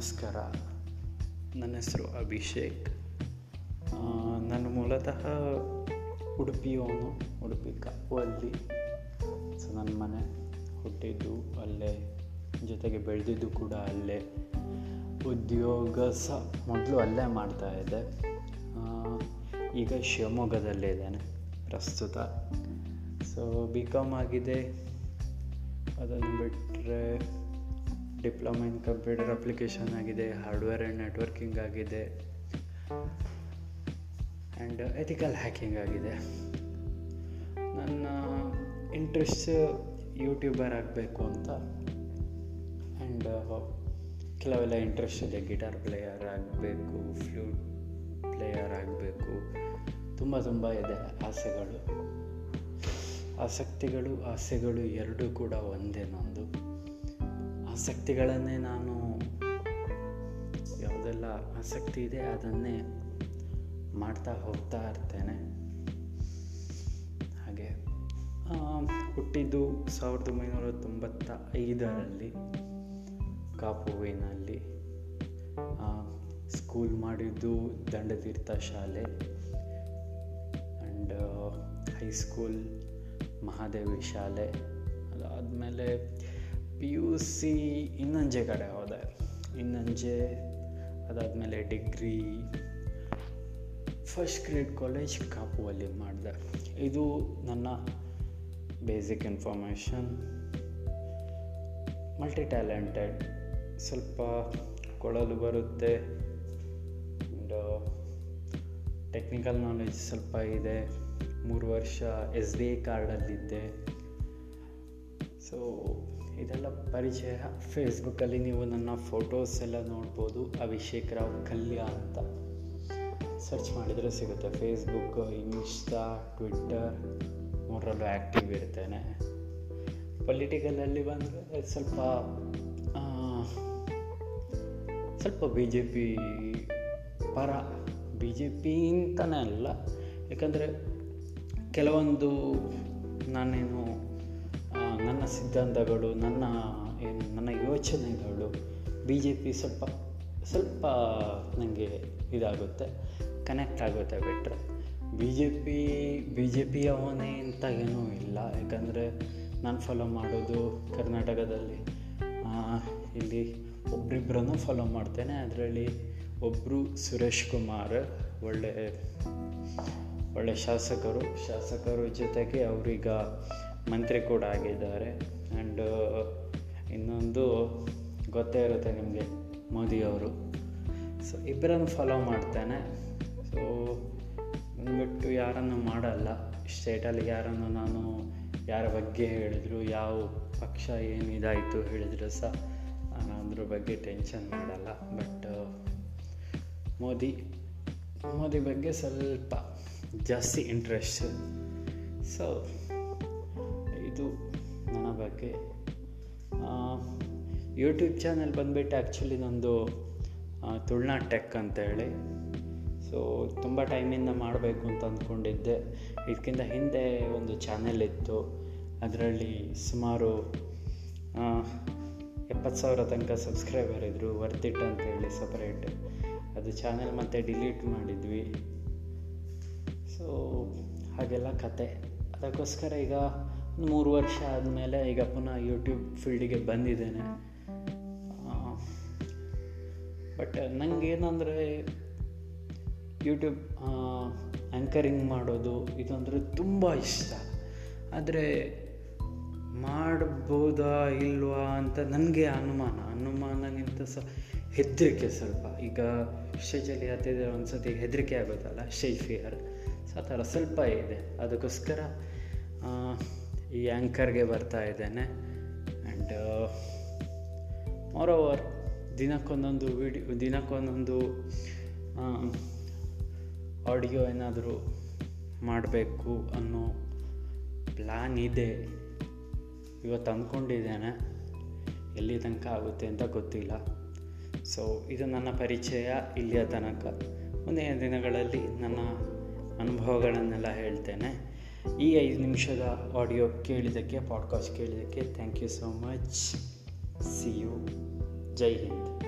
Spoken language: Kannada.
ನಮಸ್ಕಾರ. ನನ್ನ ಹೆಸರು ಅಭಿಷೇಕ್. ನಾನು ಮೂಲತಃ ಉಡುಪಿಯವನು ಉಡುಪಿ ಅಲ್ಲಿ ಸೊ, ನನ್ನ ಮನೆ ಹುಟ್ಟಿದ್ದು ಅಲ್ಲೇ, ಜೊತೆಗೆ ಬೆಳೆದಿದ್ದು ಕೂಡ ಅಲ್ಲೇ. ಉದ್ಯೋಗ ಸಹ ಮೊದಲು ಅಲ್ಲೇ ಮಾಡ್ತಾಯಿದ್ದೆ ಈಗ ಶಿವಮೊಗ್ಗದಲ್ಲೇ ಇದ್ದೇನೆ, ಪ್ರಸ್ತುತ. ಸೊ ಬಿ ಕಾಮ್ ಆಗಿದೆ. ಅದನ್ನು ಬಿಟ್ಟರೆ ಡಿಪ್ಲೊಮಾ ಇನ್ ಕಂಪ್ಯೂಟರ್ ಅಪ್ಲಿಕೇಶನ್ ಆಗಿದೆ, ಹಾರ್ಡ್ವೇರ್ ಆ್ಯಂಡ್ ನೆಟ್ವರ್ಕಿಂಗ್ ಆಗಿದೆ ಆ್ಯಂಡ್ ಎಥಿಕಲ್ ಹ್ಯಾಕಿಂಗ್ ಆಗಿದೆ. ನನ್ನ ಇಂಟ್ರೆಸ್ಟ್ ಯೂಟ್ಯೂಬರ್ ಆಗಬೇಕು ಅಂತ. ಆ್ಯಂಡ್ ಕೆಲವೆಲ್ಲ ಇಂಟ್ರೆಸ್ಟ್ ಇದೆ. ಗಿಟಾರ್ ಪ್ಲೇಯರ್ ಆಗಬೇಕು ಫ್ಲೂಟ್ ಪ್ಲೇಯರ್ ಆಗಬೇಕು. ತುಂಬ ತುಂಬ ಇದೆ ಆಸೆಗಳು. ಆಸಕ್ತಿಗಳು, ಆಸೆಗಳು ಎರಡೂ ಕೂಡ ಒಂದೇ ನಂದು ಆಸಕ್ತಿಗಳನ್ನೇ ನಾನು ಯಾವುದೆಲ್ಲ ಆಸಕ್ತಿ ಇದೆ ಅದನ್ನೇ ಮಾಡ್ತಾ ಹೋಗ್ತಾ ಇರ್ತೇನೆ. ಹಾಗೆ ಹುಟ್ಟಿದ್ದು ಸಾವಿರದ ಒಂಬೈನೂರ ತೊಂಬತ್ತ ಐದರಲ್ಲಿ ಕಾಪುವಿನಲ್ಲಿ ಸ್ಕೂಲ್ ಮಾಡಿದ್ದು ದಂಡತೀರ್ಥ ಶಾಲೆ ಆ್ಯಂಡ್ ಹೈಸ್ಕೂಲ್ ಮಹಾದೇವಿ ಶಾಲೆ ಅದಾದಮೇಲೆ ಪಿ ಯು ಸಿ ಇನ್ನಂಜೆ ಕಡೆ ಹೋದೆ. ಇನ್ನಂಜೆ ಅದಾದಮೇಲೆ ಡಿಗ್ರಿ ಫಸ್ಟ್ ಗ್ರೇಡ್ ಕಾಲೇಜ್ ಕಾಪುವಲ್ಲಿ ಮಾಡಿದೆ. ಇದು ನನ್ನ ಬೇಸಿಕ್ ಇನ್ಫಾರ್ಮೇಷನ್ ಮಲ್ಟಿ ಟ್ಯಾಲೆಂಟೆಡ್ ಸ್ವಲ್ಪ ಕೊಳಲು ಬರುತ್ತೆ. ಆ್ಯಂಡ್ ಟೆಕ್ನಿಕಲ್ ನಾಲೆಜ್ ಸ್ವಲ್ಪ ಇದೆ. ಮೂರು ವರ್ಷ ಎಸ್ ಬಿ ಐ ಕಾರ್ಡಲ್ಲಿದ್ದೆ ಸೊ ಇದೆಲ್ಲ ಪರಿಚಯ. ಫೇಸ್ಬುಕ್ಕಲ್ಲಿ ನೀವು ನನ್ನ ಫೋಟೋಸ್ ಎಲ್ಲ ನೋಡ್ಬೋದು. ಅಭಿಷೇಕ್ ರಾವ್ ಕಲ್ಯ ಅಂತ. ಸರ್ಚ್ ಮಾಡಿದರೆ ಸಿಗುತ್ತೆ. ಫೇಸ್ಬುಕ್ ಇನ್ಸ್ಟಾ ಟ್ವಿಟ್ಟರ್ ಮೂರಲ್ಲೂ ಆ್ಯಕ್ಟಿವ್ ಇರ್ತೇನೆ. ಪೊಲಿಟಿಕಲಲ್ಲಿ ಬಂದರೆ ಸ್ವಲ್ಪ ಸ್ವಲ್ಪ ಬಿ ಜೆ ಪಿ ಪರ. ಬಿ ಜೆ ಪಿ ಅಂತಲೇ ಅಲ್ಲ. ಯಾಕಂದರೆ ಕೆಲವೊಂದು ನಾನೇನು ನನ್ನ ಸಿದ್ಧಾಂತಗಳು, ನನ್ನ, ಏನು, ನನ್ನ ಯೋಚನೆಗಳು ಬಿ ಜೆ ಪಿ ಸ್ವಲ್ಪ ಸ್ವಲ್ಪ ನನಗೆ ಇದಾಗುತ್ತೆ ಕನೆಕ್ಟ್ ಆಗುತ್ತೆ ಬಿಟ್ಟರೆ B J P B J ಪಿಯವನೇ ಅಂತ ಏನೂ ಇಲ್ಲ. ಯಾಕಂದರೆ ನಾನು ಫಾಲೋ ಮಾಡೋದು ಕರ್ನಾಟಕದಲ್ಲಿ. ಇಲ್ಲಿ ಒಬ್ರಿಬ್ಬರನ್ನು ಫಾಲೋ ಮಾಡ್ತೇನೆ. ಅದರಲ್ಲಿ ಒಬ್ಬರು ಸುರೇಶ್ ಕುಮಾರ್, ಒಳ್ಳೆ ಒಳ್ಳೆ ಶಾಸಕರು. ಶಾಸಕರು ಜೊತೆಗೆ ಅವರೀಗ ಮಂತ್ರಿ ಕೂಡ ಆಗಿದ್ದಾರೆ. ಆ್ಯಂಡ್ ಇನ್ನೊಂದು ಗೊತ್ತೇ ಇರುತ್ತೆ ನಿಮಗೆ ಮೋದಿಯವರು ಸೊ ಇಬ್ಬರನ್ನು ಫಾಲೋ ಮಾಡ್ತೇನೆ. ಸೊ ಬಿಟ್ಟು ಯಾರನ್ನು ಮಾಡಲ್ಲ ಸ್ಟೇಟಲ್ಲಿ ಯಾರನ್ನು ನಾನು ಯಾರ ಬಗ್ಗೆ ಹೇಳಿದ್ರು, ಯಾವ ಪಕ್ಷ ಏನು ಇದಾಯಿತು ಹೇಳಿದ್ರು ಸಹ ನಾನು ಅದ್ರ ಬಗ್ಗೆ ಟೆನ್ಷನ್ ಮಾಡಲ್ಲ. ಬಟ್ ಮೋದಿ ಮೋದಿ ಬಗ್ಗೆ ಸ್ವಲ್ಪ ಜಾಸ್ತಿ ಇಂಟ್ರೆಸ್ಟ್ ಸೊ ಇದು ನನ್ನ ಬಗ್ಗೆ. ಯೂಟ್ಯೂಬ್ ಚಾನಲ್ ಬಂದುಬಿಟ್ಟು ಆ್ಯಕ್ಚುಲಿ ನಂದು ತುಳ್ನಾ ಟೆಕ್ ಅಂತೇಳಿ. ಸೊ ತುಂಬ ಟೈಮಿಂದ ಮಾಡಬೇಕು ಅಂತ ಅಂದ್ಕೊಂಡಿದ್ದೆ ಇದಕ್ಕಿಂತ ಹಿಂದೆ ಒಂದು ಚಾನೆಲ್ ಇತ್ತು. ಅದರಲ್ಲಿ ಸುಮಾರು ಎಪ್ಪತ್ತು ಸಾವಿರ ತನಕ ಸಬ್ಸ್ಕ್ರೈಬರ್ ಇದ್ದರು ವರ್ತಿಟ್ಟು ಅಂತ ಹೇಳಿ ಸಪ್ರೇಟ್ ಅದು ಚಾನೆಲ್ ಮತ್ತೆ ಡಿಲೀಟ್ ಮಾಡಿದ್ವಿ. ಸೊ ಹಾಗೆಲ್ಲ ಕತೆ. ಅದಕ್ಕೋಸ್ಕರ ಈಗ ಮೂರು ವರ್ಷ ಆದಮೇಲೆ ಈಗ ಪುನಃ ಯೂಟ್ಯೂಬ್ ಫೀಲ್ಡಿಗೆ ಬಂದಿದ್ದೇನೆ. ಬಟ್ ನನಗೇನಂದರೆ ಯೂಟ್ಯೂಬ್ ಆ್ಯಂಕರಿಂಗ್ ಮಾಡೋದು ಇದಂದರೆ ತುಂಬ ಇಷ್ಟ. ಆದರೆ ಮಾಡ್ಬೋದಾ ಇಲ್ವಾ ಅಂತ ನನಗೆ ಅನುಮಾನ. ಅನುಮಾನಗಿಂತ ಸಹ ಹೆದರಿಕೆ ಸ್ವಲ್ಪ. ಈಗ ಸ್ಟೇಜಲ್ಲಿ ಹತ್ತಿದ್ರೆ ಒಂದು ಸತಿ ಹೆದರಿಕೆ ಆಗೋದಲ್ಲ ಸ್ಟೇಜ್ ಸೊ ಆ ಥರ ಸ್ವಲ್ಪ ಇದೆ. ಅದಕ್ಕೋಸ್ಕರ ಈ ಆ್ಯಂಕರ್ಗೆ ಬರ್ತಾ ಇದ್ದೇನೆ. ಆ್ಯಂಡ್ ಓವರ್ ದಿನಕ್ಕೊಂದೊಂದು ವಿಡಿಯೋ ದಿನಕ್ಕೊಂದೊಂದು ಆಡಿಯೋ ಏನಾದರೂ ಮಾಡಬೇಕು ಅನ್ನೋ ಪ್ಲ್ಯಾನ್ ಇದೆ. ಇವತ್ತು ಅಂದ್ಕೊಂಡಿದ್ದೇನೆ ಎಲ್ಲಿ ತನಕ ಆಗುತ್ತೆ ಅಂತ ಗೊತ್ತಿಲ್ಲ. ಸೊ ಇದು ನನ್ನ ಪರಿಚಯ ಇಲ್ಲಿಯ ತನಕ. ಮುಂದಿನ ದಿನಗಳಲ್ಲಿ ನನ್ನ ಅನುಭವಗಳನ್ನೆಲ್ಲ ಹೇಳ್ತೇನೆ. ಈ ಐದು ನಿಮಿಷದ ಆಡಿಯೋ ಕೇಳಿದ್ದಕ್ಕೆ ಪಾಡ್ಕಾಸ್ಟ್ ಕೇಳಿದ್ದಕ್ಕೆ thank you so much see you Jai Hind.